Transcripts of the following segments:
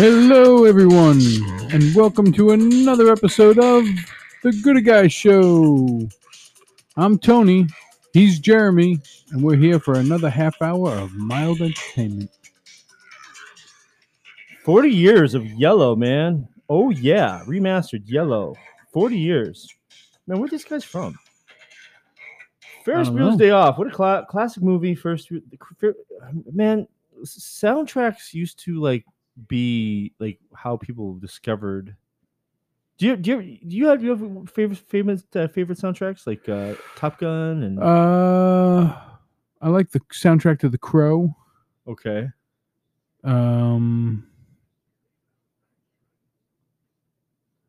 Hello, everyone, and welcome to another episode of The Good Guy Show. I'm Tony, he's Jeremy, and we're here for another half hour of mild entertainment. 40 years of yellow, man. Oh, yeah. Remastered yellow. 40 years. Man, where this guy's from? Ferris Bueller's. Day Off. What a cla- classic movie. First, man, soundtracks used to like be like how people discovered. Do you do you, do you have do you have favorite favorite uh, favorite soundtracks like uh, Top Gun and Uh, I like the soundtrack to The Crow. okay Um,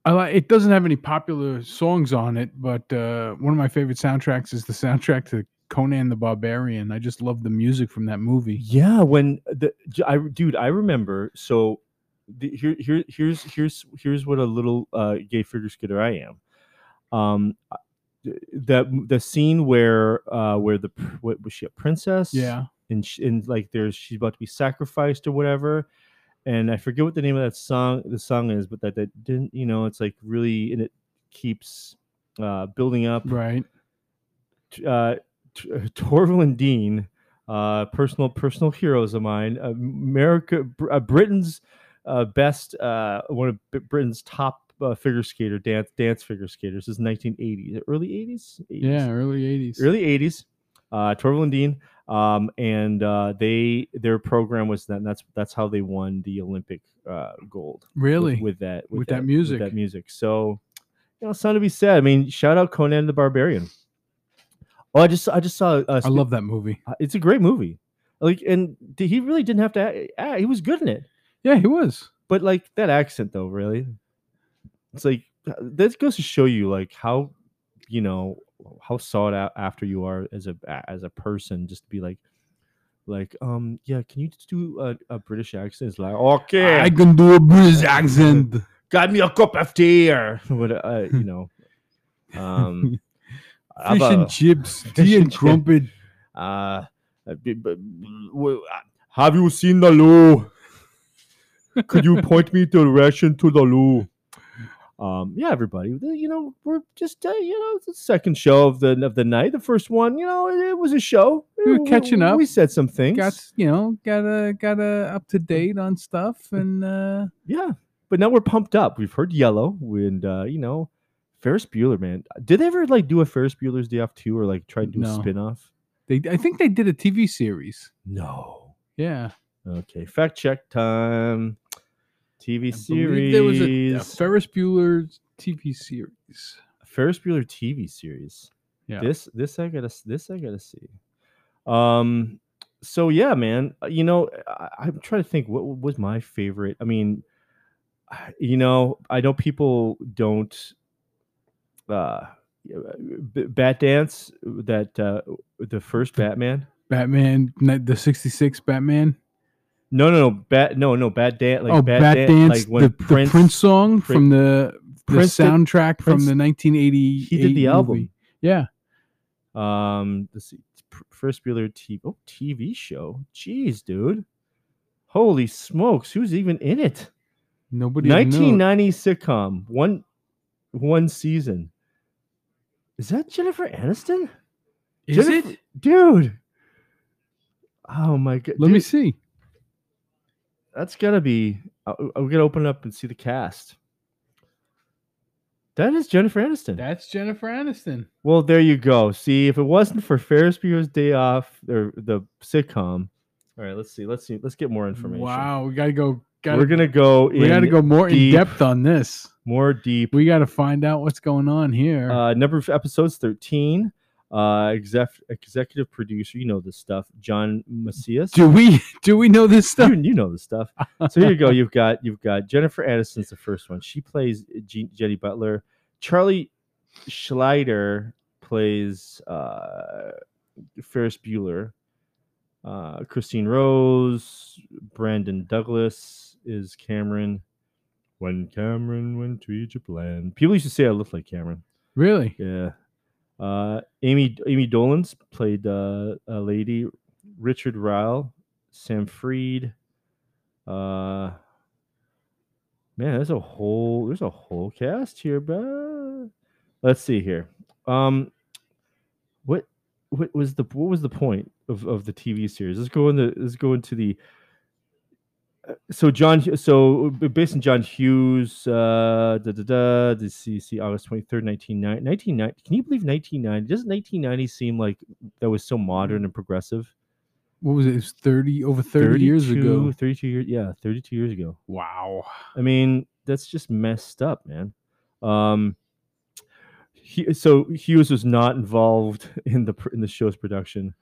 I like. It doesn't have any popular songs on it, but uh, one of my favorite soundtracks is the soundtrack to Conan the Barbarian. I just love the music from that movie. Yeah, when the j- I dude, I remember. So the, here, here, here's here's here's what a little uh, gay figure skater I am. Um, uh, the the scene where uh where the what was she a princess? Yeah. and sh and like there's she's about to be sacrificed or whatever. And I forget what the name of that song the song is, but that that didn't you know it's like really and it keeps uh building up Right. uh, t- Torvill and Dean, uh, personal personal heroes of mine. Uh, America, Br- uh, Britain's uh, best, uh, one of Britain's top uh, figure skater dance dance figure skaters. This is 1980s, early 80s, 80s? Yeah. Early '80s. early 80s. Uh, Torvill and Dean, um, and uh, they their program was that. And that's that's how they won the Olympic uh, gold. Really. with, that With that music. that music. So, you know, something to be said. I mean, shout out Conan the Barbarian. Oh, I just I just saw. Uh, I love that movie. uh, It's a great movie. Like, and he really didn't have to. Act- he was good in it. Yeah, he was. But like that accent, though, really, it's like uh, this goes to show you like how, you know, how sought out after you are as a as a person. Just to be like, like, um, yeah, can you do a, a British accent? It's like, okay, I can do a British accent. got me a cup of tea or what uh, you know um Fish and chips, Fish tea and and crumpet. uh, uh, b- b- w- uh, have you seen the loo could you point me direction to the loo um yeah everybody you know we're just uh, you know it's the second show of the of the night the first one you know it, it was a show We were catching up. we said some things Got you know, got a got a up to date on stuff, and uh, Yeah, but now we're pumped up. We've heard Yellow, and uh, you know, Ferris Bueller, man. Did they ever like do a Ferris Bueller's Day Off two, or like try to do No. a spin off? they I think they did a TV series. No. Yeah, Okay, fact check time. TV I series. There was a, a Ferris Bueller TV series. Ferris Bueller TV series. Yeah. This this I gotta this I gotta see. Um. So yeah, man. uh, You know, I, I'm trying to think what was my favorite. I mean, you know, I know people don't. Uh, B- Bat Dance that uh the first Batman. Batman, the '66 Batman. No, no, no, bad, No, no, bad Dance. Like oh, Bat, Bat, Dan- Dance, like when the, Prince, the Prince song Prin- from the the Prince did- soundtrack Prince- from the 1980. he did the album. Movie. Yeah, Um, let's see, Ferris Bueller TV oh, TV show. Jeez, dude. Holy smokes, who's even in it? nobody. would know. 1990 sitcom, one one season. Is that Jennifer Aniston? Is Jennifer- it? dude? Oh my god! Let me see. That's gotta be. I'm gonna open it up and see the cast. That is Jennifer Aniston. That's Jennifer Aniston. Well, there you go. See, if it wasn't for Ferris Bueller's Day Off or the sitcom, all right. Let's see. Let's see. Let's get more information. Wow, we gotta go. Gotta, We're gonna go. we gotta go more deep. in depth on this. more deep. We gotta find out what's going on here. Uh, number of episodes thirteen. Uh, exec, executive producer. You know this stuff. John Macias. do we do we know this stuff? You, you know this stuff. So here you go. You've got you've got Jennifer Aniston's the first one. She plays G- Jenny Butler. Charlie Schlatter plays uh, Ferris Bueller. Uh, Christine Rose, Brandon Douglas is Cameron. When Cameron went to Egypt land, people used to say I looked like Cameron. Really? Yeah. Uh, Amy Amy Dolenz played uh, a lady. Richard Riehle, Sam Freed. Uh, man, there's a whole there's a whole cast here, but let's see here. Um, what what was the what was the point of, of the TV series? Let's go into let's go into the so John so based on John Hughes uh da da da the CC August 23rd 1990 1990 can you believe 1990 doesn't 1990 seem like that was so modern and progressive What was it? It was 30 over 30 years ago. 32 years yeah 32 years ago Wow. I mean, that's just messed up, man. Um, he, so Hughes was not involved in the in the show's production.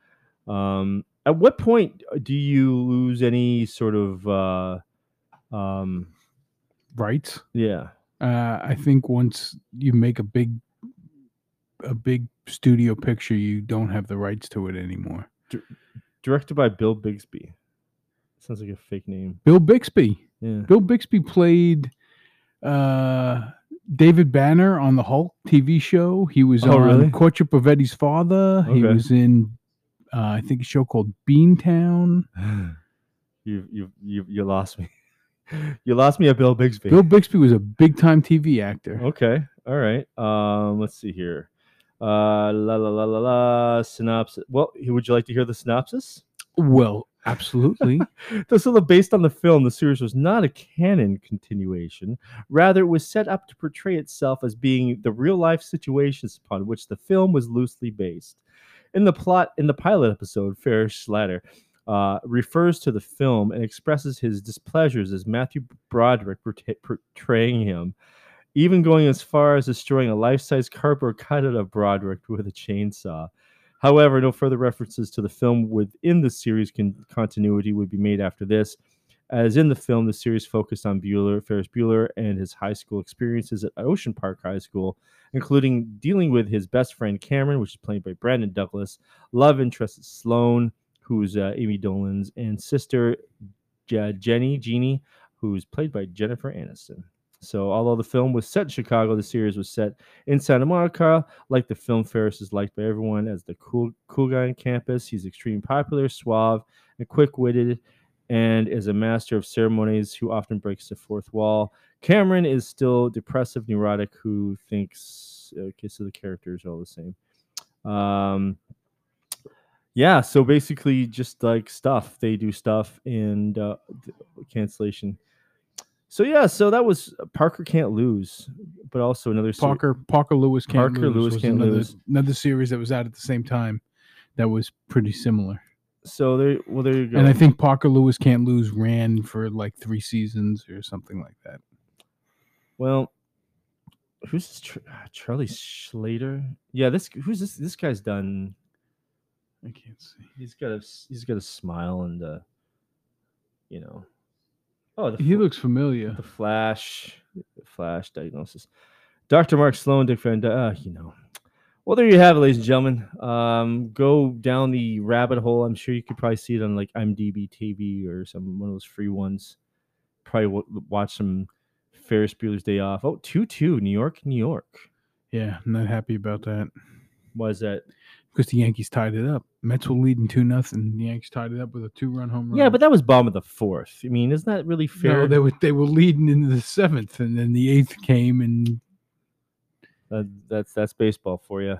Um, at what point do you lose any sort of uh, um, Right? yeah? Uh, I think once you make a big a big studio picture, you don't have the rights to it anymore. Directed by Bill Bixby. Sounds like a fake name. Bill Bixby. Yeah. Bill Bixby played uh, David Banner on the Hulk TV show. He was Oh, on really? Courtship of Eddie's Father. He was in, uh, I think, a show called Beantown. you you you you lost me. you lost me at Bill Bixby. Bill Bixby was a big time TV actor. Okay. All right. Um, let's see here. Uh, la la la la la. Synopsis. Well, would you like to hear the synopsis? Well, absolutely. So, based on the film, the series was not a canon continuation. Rather, it was set up to portray itself as being the real life situations upon which the film was loosely based. In the plot, in the pilot episode, Ferris Schlatter uh, refers to the film and expresses his displeasures as Matthew Broderick portraying him, even going as far as destroying a life-size cardboard cutout of Broderick with a chainsaw. However, no further references to the film within the series con- continuity would be made after this. As in the film, the series focused on Bueller, Ferris Bueller, and his high school experiences at Ocean Park High School, including dealing with his best friend Cameron, which is played by Brandon Douglas, love interest Sloane, who's uh, Amy Dolenz, and sister Je- Jenny Jeannie, who's played by Jennifer Aniston. So, although the film was set in Chicago, the series was set in Santa Monica. Like the film, Ferris is liked by everyone as the cool, cool guy on campus. He's extremely popular, suave, and quick-witted, and is a master of ceremonies who often breaks the fourth wall. Cameron is still depressive, neurotic, who thinks okay, so the characters are all the same. Um, yeah, so basically, just like stuff, they do stuff and uh, cancellation. So yeah, so that was Parker can't lose, but also another ser- Parker Parker Lewis can't lose Parker lose. Lewis Can't another, Lose. Another series that was out at the same time that was pretty similar. So there, well, there you go. And I think Parker Lewis can't lose ran for like three seasons or something like that. Well, who's this? Tr- ah, Charlie Schlatter? Yeah, this who's this? This guy's done. I can't see. He's got a he's got a smile and uh you know. Oh, the He Fl- looks familiar. the Flash, the Flash diagnosis. Dr. Mark Sloan, Dick Van, uh, you know. Well, there you have it, ladies and gentlemen. Um, go down the rabbit hole. I'm sure you could probably see it on like IMDb TV or some one of those free ones. Probably w- watch some Ferris Bueller's Day Off. Oh, 2 2, New York, New York. Yeah, I'm not happy about that Why is that? because the Yankees tied it up. Mets were leading two nothing. The Yankees tied it up with a two run home run. Yeah, but that was bottom of the fourth. I mean, isn't that really fair? no, they were they were leading into the seventh, and then the eighth came, and That, that's that's baseball for you,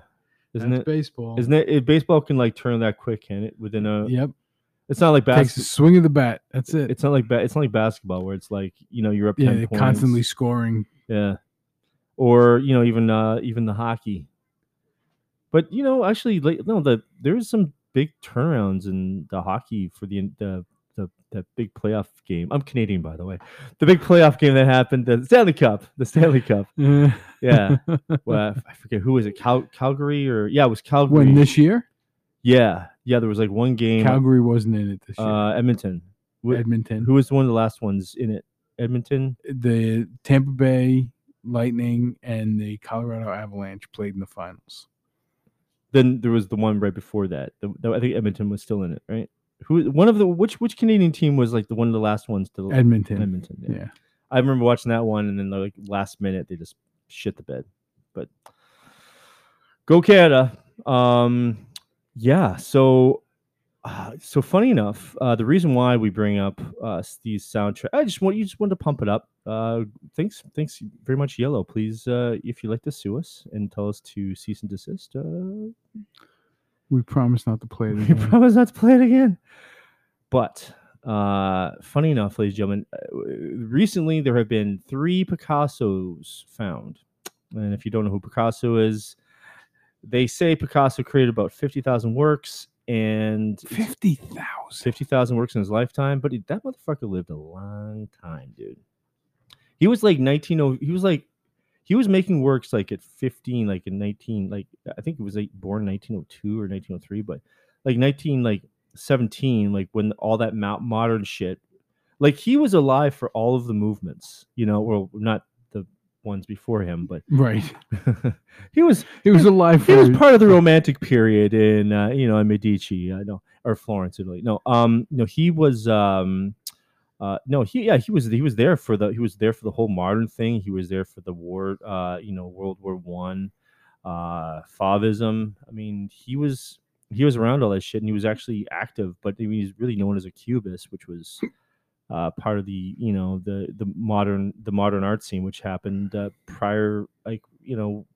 isn't that's it? baseball. Isn't it, it? Baseball can like turn that quick, can it? Within a, Yep, it's not like takes a basketball. swing of the bat. That's it. It's not like ba- it's not like basketball where it's like you know you're up yeah, ten they're points. constantly scoring. yeah, or you know even uh even the hockey. But you know actually like no the there's some big turnarounds in the hockey for the the the that big playoff game. I'm Canadian by the way. The big playoff game that happened, the Stanley Cup, the Stanley Cup. Yeah. well, I forget who was it, Cal- Calgary or yeah, it was Calgary. when this year, yeah, yeah, there was like one game. Calgary wasn't in it this year. uh, Edmonton. Edmonton, Who was one of the last ones in it? Edmonton. the Tampa Bay Lightning and the Colorado Avalanche played in the finals. Then there was the one right before that. The, the- I think Edmonton was still in it, right? Who one of the which which Canadian team was like the one of the last ones to Edmonton. Edmonton. Yeah. Yeah. I remember watching that one, and then like last minute they just shit the bed. But go Canada. Um, yeah. So, uh, so funny enough, uh, the reason why we bring up uh, these soundtrack, I just want you just want to pump it up. Uh, thanks, thanks very much, Yellow. Please, uh, if you'd like to sue us and tell us to cease and desist, uh, We promise not to play it we again. promise not to play it again. But uh, funny enough, ladies and gentlemen, uh, recently there have been three Picassos found. And if you don't know who Picasso is, they say Picasso created about 50,000 works and Fifty thousand. 50,000 works in his lifetime. But he, that motherfucker lived a long time, dude. He was like 19, he was like, he was making works like at 15, like in 19, like I think it was like born 1902 or 1903, but like 19, like 17, like when all that modern shit, like he was alive for all of the movements, you know, or not the ones before him, but Right. he was He was alive he for was part of the romantic period in uh, you know in Medici, I know, or Florence, Italy. No, um, no, he was um, uh, no, he yeah, he was he was there for the he was there for the whole modern thing. He was there for the war, uh, you know, World War One, uh, Fauvism. I mean, he was he was around all that shit, and he was actually active. But I mean, he's really known as a cubist, which was uh, part of the you know the the modern the modern art scene, which happened uh, prior, like you know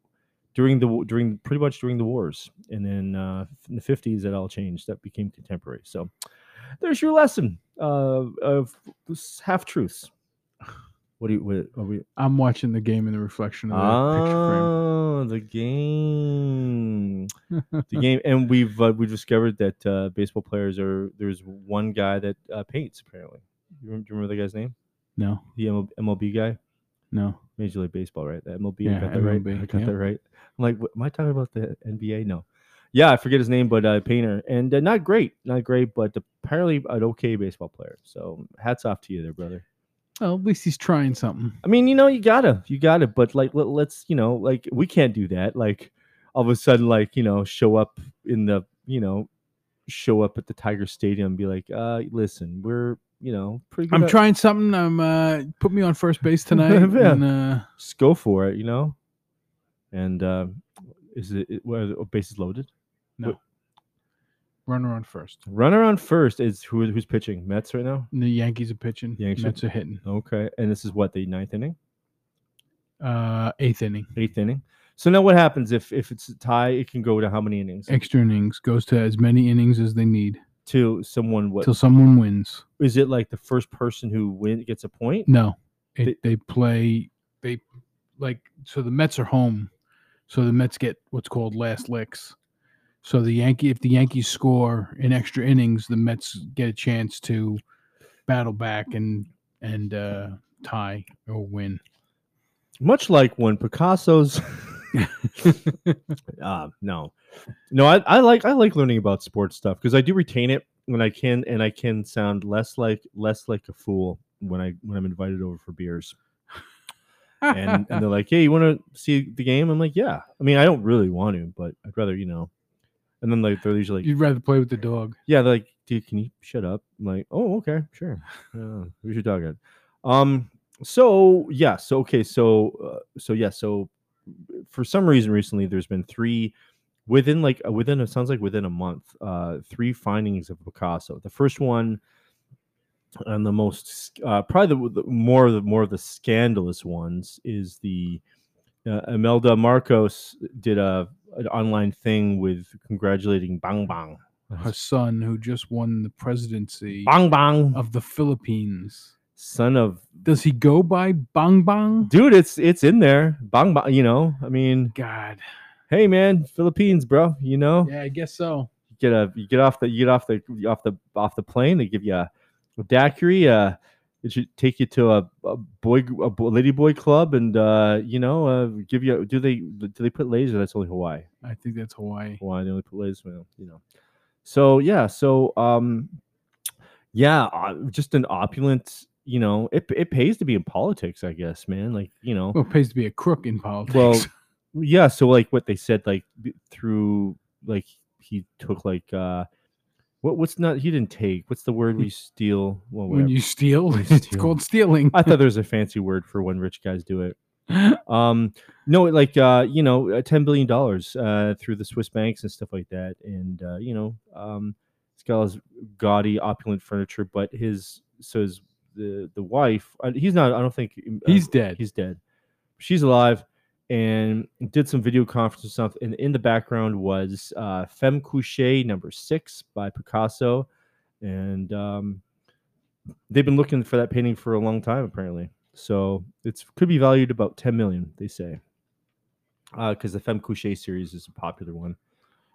during the during pretty much during the wars, and then uh, in the fifties it all changed. That became contemporary. So there's your lesson uh, of half truths. What do you? What are we? I'm watching the game in the reflection of the picture frame. Oh, the game, the game, and we've uh, we discovered that uh, baseball players are. There's one guy that uh, paints apparently. You remember, do you remember the guy's name? no, The ML, MLB guy. no. Major League Baseball, right? The MLB. Yeah, I got that right. I got yeah. that right. I'm like, what, am I talking about the NBA? No. Yeah, I forget his name, but uh, painter and uh, not great, not great, but apparently an okay baseball player. So hats off to you there, brother. Well, at least he's trying something. I mean, you know, you gotta, you gotta, but like, let, let's, you know, like we can't do that. Like, all of a sudden, like, you know, show up in the, you know, show up at the Tiger Stadium and be like, uh, listen, we're, you know, pretty good. I'm at- trying something. I'm uh put me on first base tonight. Yeah. and, uh, Just go for it, you know. And um, is it, it where the bases loaded? Runner on first. Runner on first is who who's pitching? Mets right now. And the Yankees are pitching. Yankees are- Mets are hitting. Okay, and this is what the ninth inning, Uh, eighth inning. eighth inning. So now what happens if if it's a tie? It can go to how many innings? Extra innings goes to as many innings as they need to someone. What till someone wins. is it like? The first person who win gets a point. No, it, They- they play. They like so the Mets are home, so the Mets get what's called last licks. So the Yankee, if the Yankees score in extra innings, the Mets get a chance to battle back and and uh, tie or win. Much like when Picasso's. uh, no, no. I, I like I like learning about sports stuff because I do retain it when I can, and I can sound less like less like a fool when I when I'm invited over for beers. and and they're like, "Hey, you want to see the game?" I'm like, "Yeah." I mean, I don't really want to, but I'd rather, you know. And then like they're usually like, You'd rather play with the dog. "Yeah," they're like, "Dude, can you shut up?" I'm like, "Oh, okay, sure. Yeah, we should talk it." Um. So yeah. So okay. So uh, so yeah. So for some reason recently, there's been three within like uh, within it sounds like within a month, uh, three findings of Picasso. The first one and the most uh, probably the, the more of the more of the scandalous ones is the uh, Imelda Marcos did a an online thing with congratulating Bang Bang. Her son, who just won the presidency Bang Bang, of the Philippines. son of Does he go by Bang Bang? dude. It's it's in there. Bang Bang. You know, I mean, God. hey man, Philippines, bro. You know, Yeah, I guess so. you get a you get off the you get off the off the off the plane. They give you a, a daiquiri. Uh, it should take you to a, a boy a lady boy club and uh, you know uh, give you. Do they do they put laser? That's only Hawaii. I think that's Hawaii. Hawaii they only put laser. Well, you know. So yeah, so um, yeah, uh, just an opulent. You know, it it pays to be in politics, I guess, man. Like you know, Well, it pays to be a crook in politics. well, yeah. So like what they said, like through like he took like uh What what's not he didn't take? What's the word we steal? Well, when you steal, When you it's called stealing. I thought there was a fancy word for when rich guys do it. Um, no, like uh, you know, uh, ten billion dollars uh, through the Swiss banks and stuff like that, and uh, you know, um, he's got all his gaudy, opulent furniture, but his so his the the wife, uh, he's not. I don't think uh, He's dead. He's dead. She's alive, and did some video conference and stuff. And in the background was uh, Femme Couche number six by Picasso, and um, they've been looking for that painting for a long time apparently so it could be valued about 10 million they say because the femme couche series is a popular one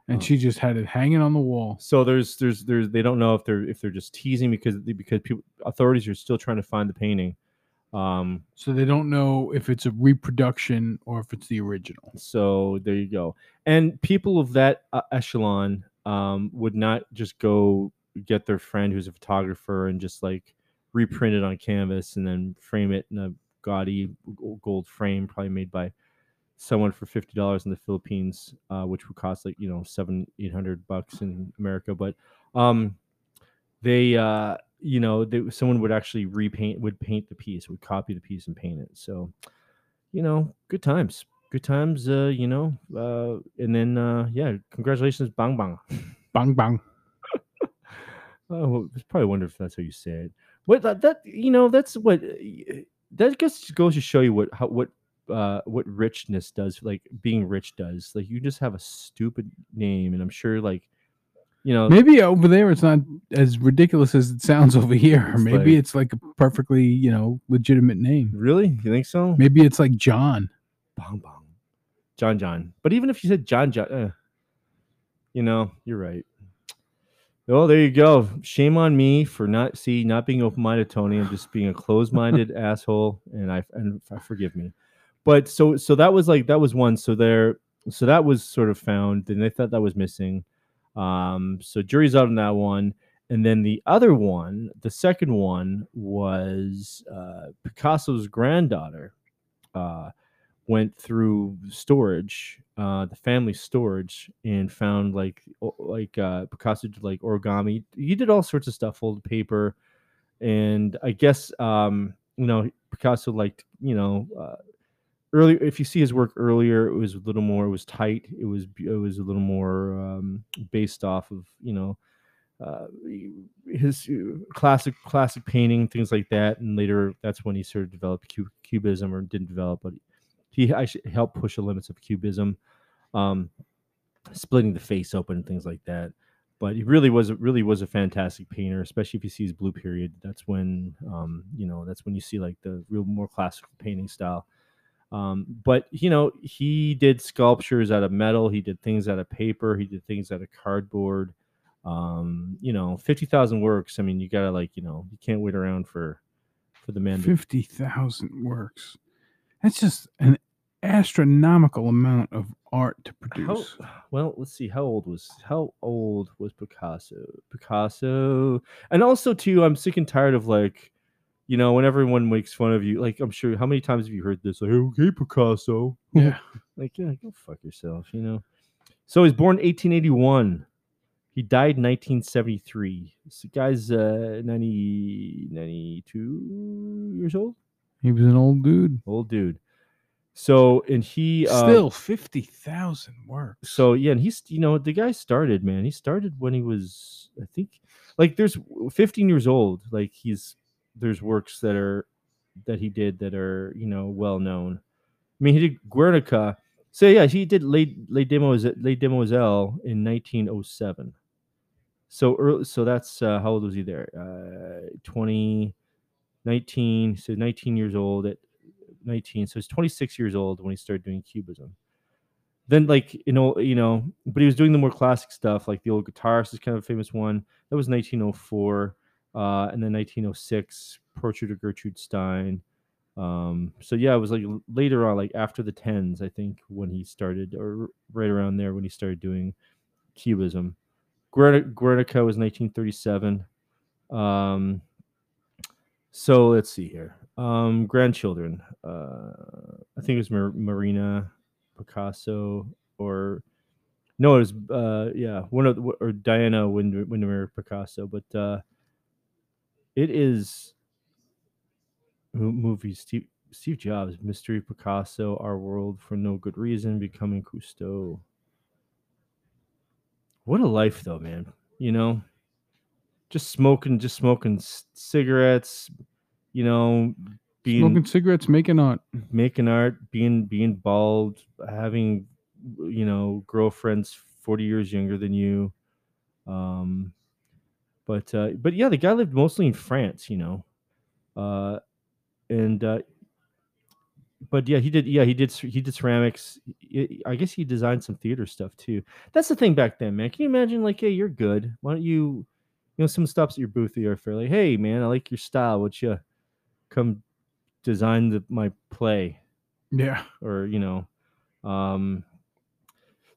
and uh, she just had it hanging on the wall. so there's there's there's they don't know if they're if they're just teasing because because people authorities are still trying to find the painting um So they don't know if it's a reproduction or if it's the original. so there you go and people of that uh, echelon um would not just go get their friend who's a photographer and just like reprint it on canvas and then frame it in a gaudy gold frame probably made by someone for fifty dollars in the Philippines, uh, which would cost like you know seven eight hundred bucks in America. But um, they uh, you know they, someone would actually repaint would paint the piece, would copy the piece and paint it. So you know, good times, good times. Uh, you know, uh, and then uh, yeah, congratulations, Bang Bang. Bang bang. Oh, well, I probably wonder if that's how you say it. What that, that you know, that's what uh, that just goes to show you what how what uh what richness does, like being rich does. Like you just have a stupid name, and I'm sure like you know Maybe over there it's not as ridiculous as it sounds over here. It's Maybe like- it's like a perfectly, you know, legitimate name. really you think so? Maybe it's like John. Bong bong, John John. But even if you said John John, eh, you know, you're right. Oh, there you go. Shame on me for not see not being open minded, Tony, and just being a closed minded asshole. And I and I forgive me. But so so that was like that was one. So there so that was sort of found, and they thought that was missing. Um, so jury's out on that one. And then the other one, the second one was uh, Picasso's granddaughter. Uh, went through storage, uh, the family storage, and found like like uh, Picasso did like origami. He did all sorts of stuff, folded paper, and I guess um, you know Picasso liked you know uh, earlier. If you see his work earlier, it was a little more. It was tight. It was it was a little more um, based off of you know uh, his uh, classic classic painting things like that and later that's when he sort of developed cubism or didn't develop but he actually helped push the limits of cubism um, splitting the face open and things like that but he really was really was a fantastic painter especially if you see his blue period that's when um, you know that's when you see like the real more classical painting style um, but you know he did sculptures out of metal he did things out of paper he did things out of cardboard um you know 50,000 works i mean you got to like you know you can't wait around for for the man Fifty thousand works. That's just an astronomical amount of art to how, produce. well let's see how old was how old was picasso picasso and also too i'm sick and tired of like you know when everyone makes fun of you like i'm sure how many times have you heard this like okay picasso. Yeah. like yeah go fuck yourself you know? So he's born 1881 he died in 1973 this guy's uh 90 92 years old? He was an old dude. old dude. So and he uh, Still fifty thousand works. so yeah and he's you know the guy started man. He started when he was i think like there's 15 years old. Like he's there's works that are that he did that are you know well known. I mean he did guernica. So yeah he did les, les demos les demoiselles in 1907 so early so that's uh, how old was he there? Uh 20 19 so 19 years old at 19 so he's 26 years old when he started doing cubism. Then like you know you know but he was doing the more classic stuff like the old guitarist is kind of a famous one. That was 1904 uh and then 1906 portrait of gertrude stein. Um so yeah it was like later on like after the 10s i think when he started or right around there when he started doing cubism. Guernica was 1937 um so let's see here. Um grandchildren uh i think it was Mar- marina Picasso or No, it was uh, yeah, one of the, or Diana Wind- Windermere Picasso, but uh, it is movies Steve Steve Jobs, Mystery Picasso, Our World for No Good Reason, Becoming Cousteau. What a life, though, man. You know, just smoking, just smoking cigarettes. You know, being Smoking cigarettes, making art. making art, being being bald, having you know girlfriends forty years younger than you. Um, but uh, but yeah, the guy lived mostly in France, you know, uh, and uh, but yeah, he did yeah he did he did ceramics. I- guess he designed some theater stuff too. That's the thing back then, man. Can you imagine like, hey, you're good. Why don't you, you know, someone stops at your booth your fair, like, hey, man, I like your style. Would you come design the, my play? Yeah. or you know um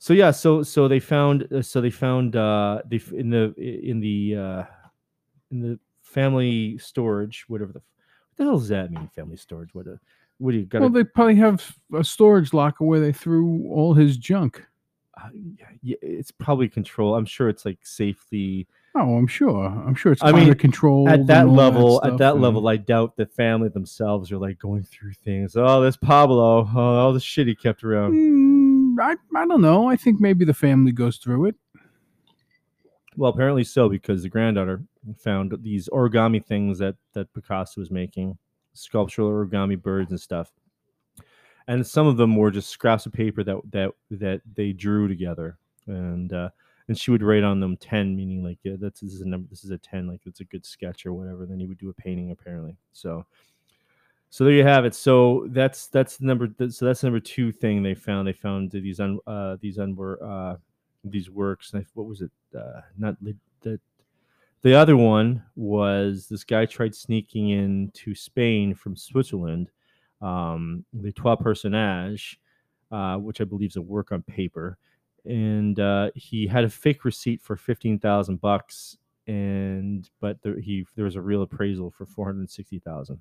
so yeah so so they found uh, so they found uh they in the in the uh in the family storage whatever the what the hell does that mean family storage what a what do you got Well, they probably have a storage locker where they threw all his junk. yeah, it's probably control i'm sure it's like safely Oh, I'm sure. I'm sure it's I under mean, control. at that level at that and- level i doubt the family themselves are like going through things oh this pablo oh, all the shit he kept around Mm, I, I don't know. I think maybe the family goes through it. Well, apparently so, because the granddaughter found these origami things that that Picasso was making, sculptural origami birds and stuff. And some of them were just scraps of paper that that that they drew together, and uh, and she would write on them ten, meaning like yeah, that's this is a number, this is a ten, like it's a good sketch or whatever. Then he would do a painting apparently. So, so there you have it. So that's that's number so that's number two thing they found. They found these un uh, these uh, these works. And What was it? Uh, not the the other one was this guy tried sneaking into Spain from Switzerland. Um, the Trois Personnages, uh, which I believe is a work on paper, and uh, he had a fake receipt for fifteen thousand bucks, and but there, he there was a real appraisal for four hundred sixty thousand.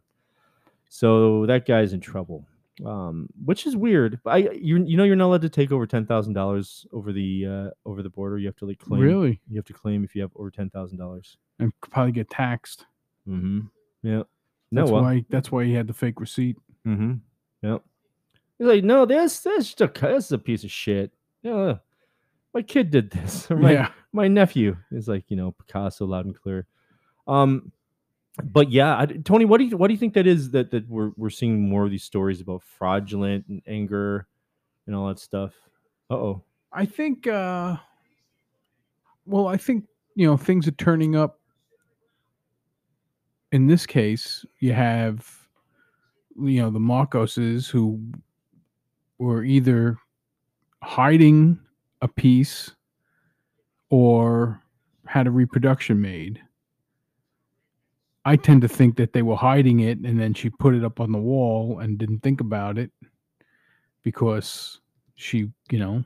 So that guy's in trouble, um, which is weird. I you you know you're not allowed to take over ten thousand dollars over the uh, over the border. You have to like claim. Really? You have to claim if you have over ten thousand dollars. And probably get taxed. Mm-hmm. Yeah. No. That's well. why. That's why he had the fake receipt. Mm-hmm. Yep. He's like, no, this this just a, this is a piece of shit. Yeah. My kid did this. my yeah. my nephew is like, you know, Picasso loud and clear. Um, but yeah, I, Tony, what do you what do you think that is that that we're we're seeing more of these stories about fraudulent and anger and all that stuff? Uh oh. I think. uh Well, I think you know things are turning up. In this case, you have, you know, the Marcoses who were either hiding a piece or had a reproduction made. I tend to think that they were hiding it and then she put it up on the wall and didn't think about it because she, you know,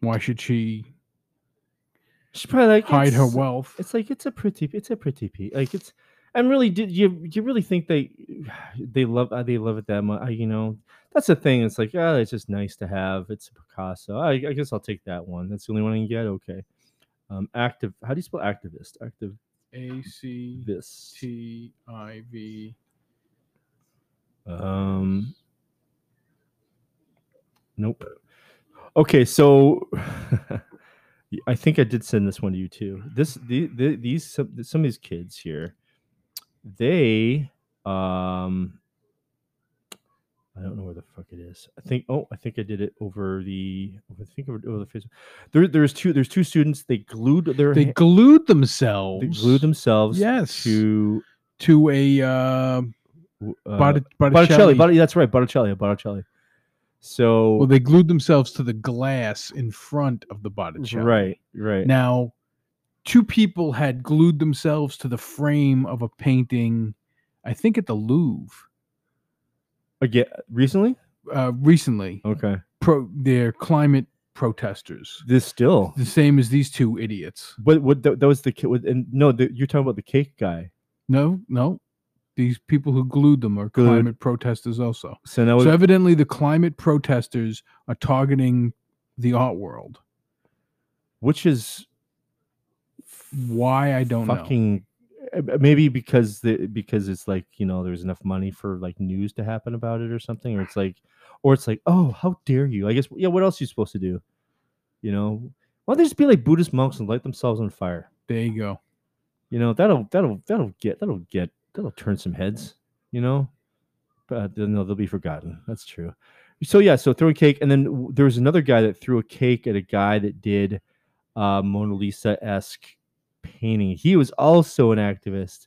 why should she She's probably like hide her wealth? It's like it's a pretty it's a pretty piece. Like it's and really did you you really think they they love uh, they love it that much? I, you know, that's the thing. It's like oh, it's just nice to have. It's a Picasso. I, I guess I'll take that one. That's the only one I can get. Okay. Um, active. How do you spell activist? Active A C this. T I V. Um. Nope. Okay, so I think I did send this one to you too. This the, the these some, some of these kids here, they um I don't know where the fuck it is. I think oh I think I did it over the I think over, over the Facebook. There there's two there's two students. They glued their They ha- glued themselves. they glued themselves Yes. to to a uh, uh, Botticelli. Botticelli. Botticelli. That's right, Botticelli. Botticelli. So Well, they glued themselves to the glass in front of the Botticelli. right, right. Now, two people had glued themselves to the frame of a painting, I think at the Louvre, Again, recently. uh, recently. Okay. Pro, they're climate protesters, This still, the same as these two idiots. but what that, that was the kid with, and no, the, you're talking about the cake guy. No, no, these people who glued them are Glued. climate protesters also. So now, So evidently, the climate protesters are targeting the art world. which is Why I don't know. fucking uh, maybe because the because it's like you know there's enough money for like news to happen about it or something or it's like or it's like oh how dare you? I guess yeah what else are you supposed to do? You know? Why don't they just be like buddhist monks and light themselves on fire? There you go. you know that'll that'll that'll get that'll get that'll turn some heads you know? But then they'll, they'll be forgotten. That's true. So yeah so throwing cake and then there was another guy that threw a cake at a guy that did uh mona lisa-esque painting he was also an activist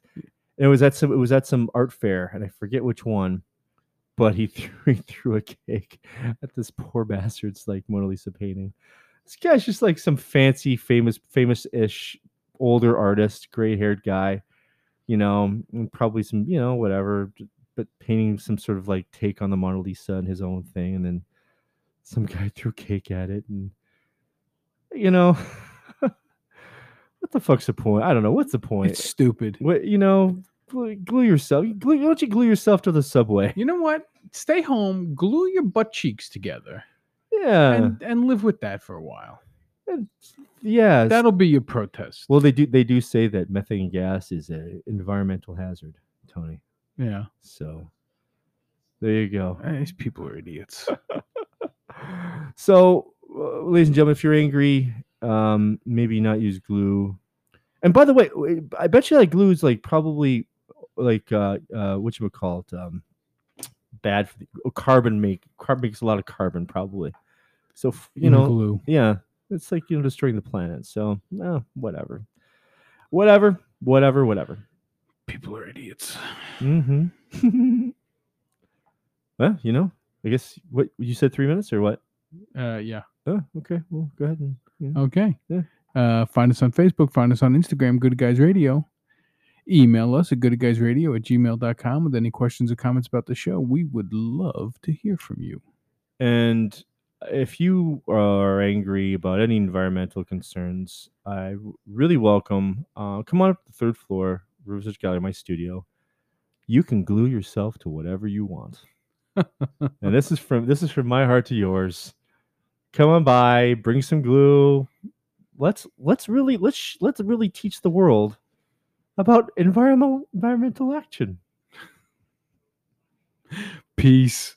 it was at some it was at some art fair and i forget which one but he threw he threw a cake at this poor bastard's like mona lisa painting this guy's just like some fancy famous famous-ish older artist, gray haired guy, you know, probably some, you know, whatever, but painting some sort of like take on the Mona Lisa and his own thing. And then some guy threw cake at it. And, you know, what the fuck's the point? I don't know. What's the point? It's stupid. what, you know, glue, glue yourself. Glue, why don't you glue yourself to the subway? You know what? Stay home, glue your butt cheeks together, Yeah. and and live with that for a while. yeah. That'll be your protest. well, they do, they do say that methane gas is an environmental hazard, Tony. yeah. So there you go. Eh, These people are idiots. so, uh, ladies and gentlemen, if you're angry, um, maybe not use glue. And by the way, I bet you that glue is like probably like uh, uh, what you would call it, um, bad for the oh, carbon make carbon makes a lot of carbon probably. So you know, glue. yeah, it's like you know destroying the planet. So no, whatever, whatever, whatever, whatever. People are idiots. Mm-hmm. well, you know, I guess what you said three minutes or what? Uh, yeah. Oh, okay. Well, go ahead and yeah. Okay. Yeah. Uh, find us on Facebook. Find us on Instagram, Good Guys Radio. Email us at goodguysradio at gmail.com with any questions or comments about the show. We would love to hear from you. And if you are angry about any environmental concerns, I really welcome. Uh, come on up to the third floor, Research Gallery, my studio. You can glue yourself to whatever you want. and this is from this is from my heart to yours. Come on by, bring some glue. Let's let's really let's let's really teach the world about environmental environmental action. Peace.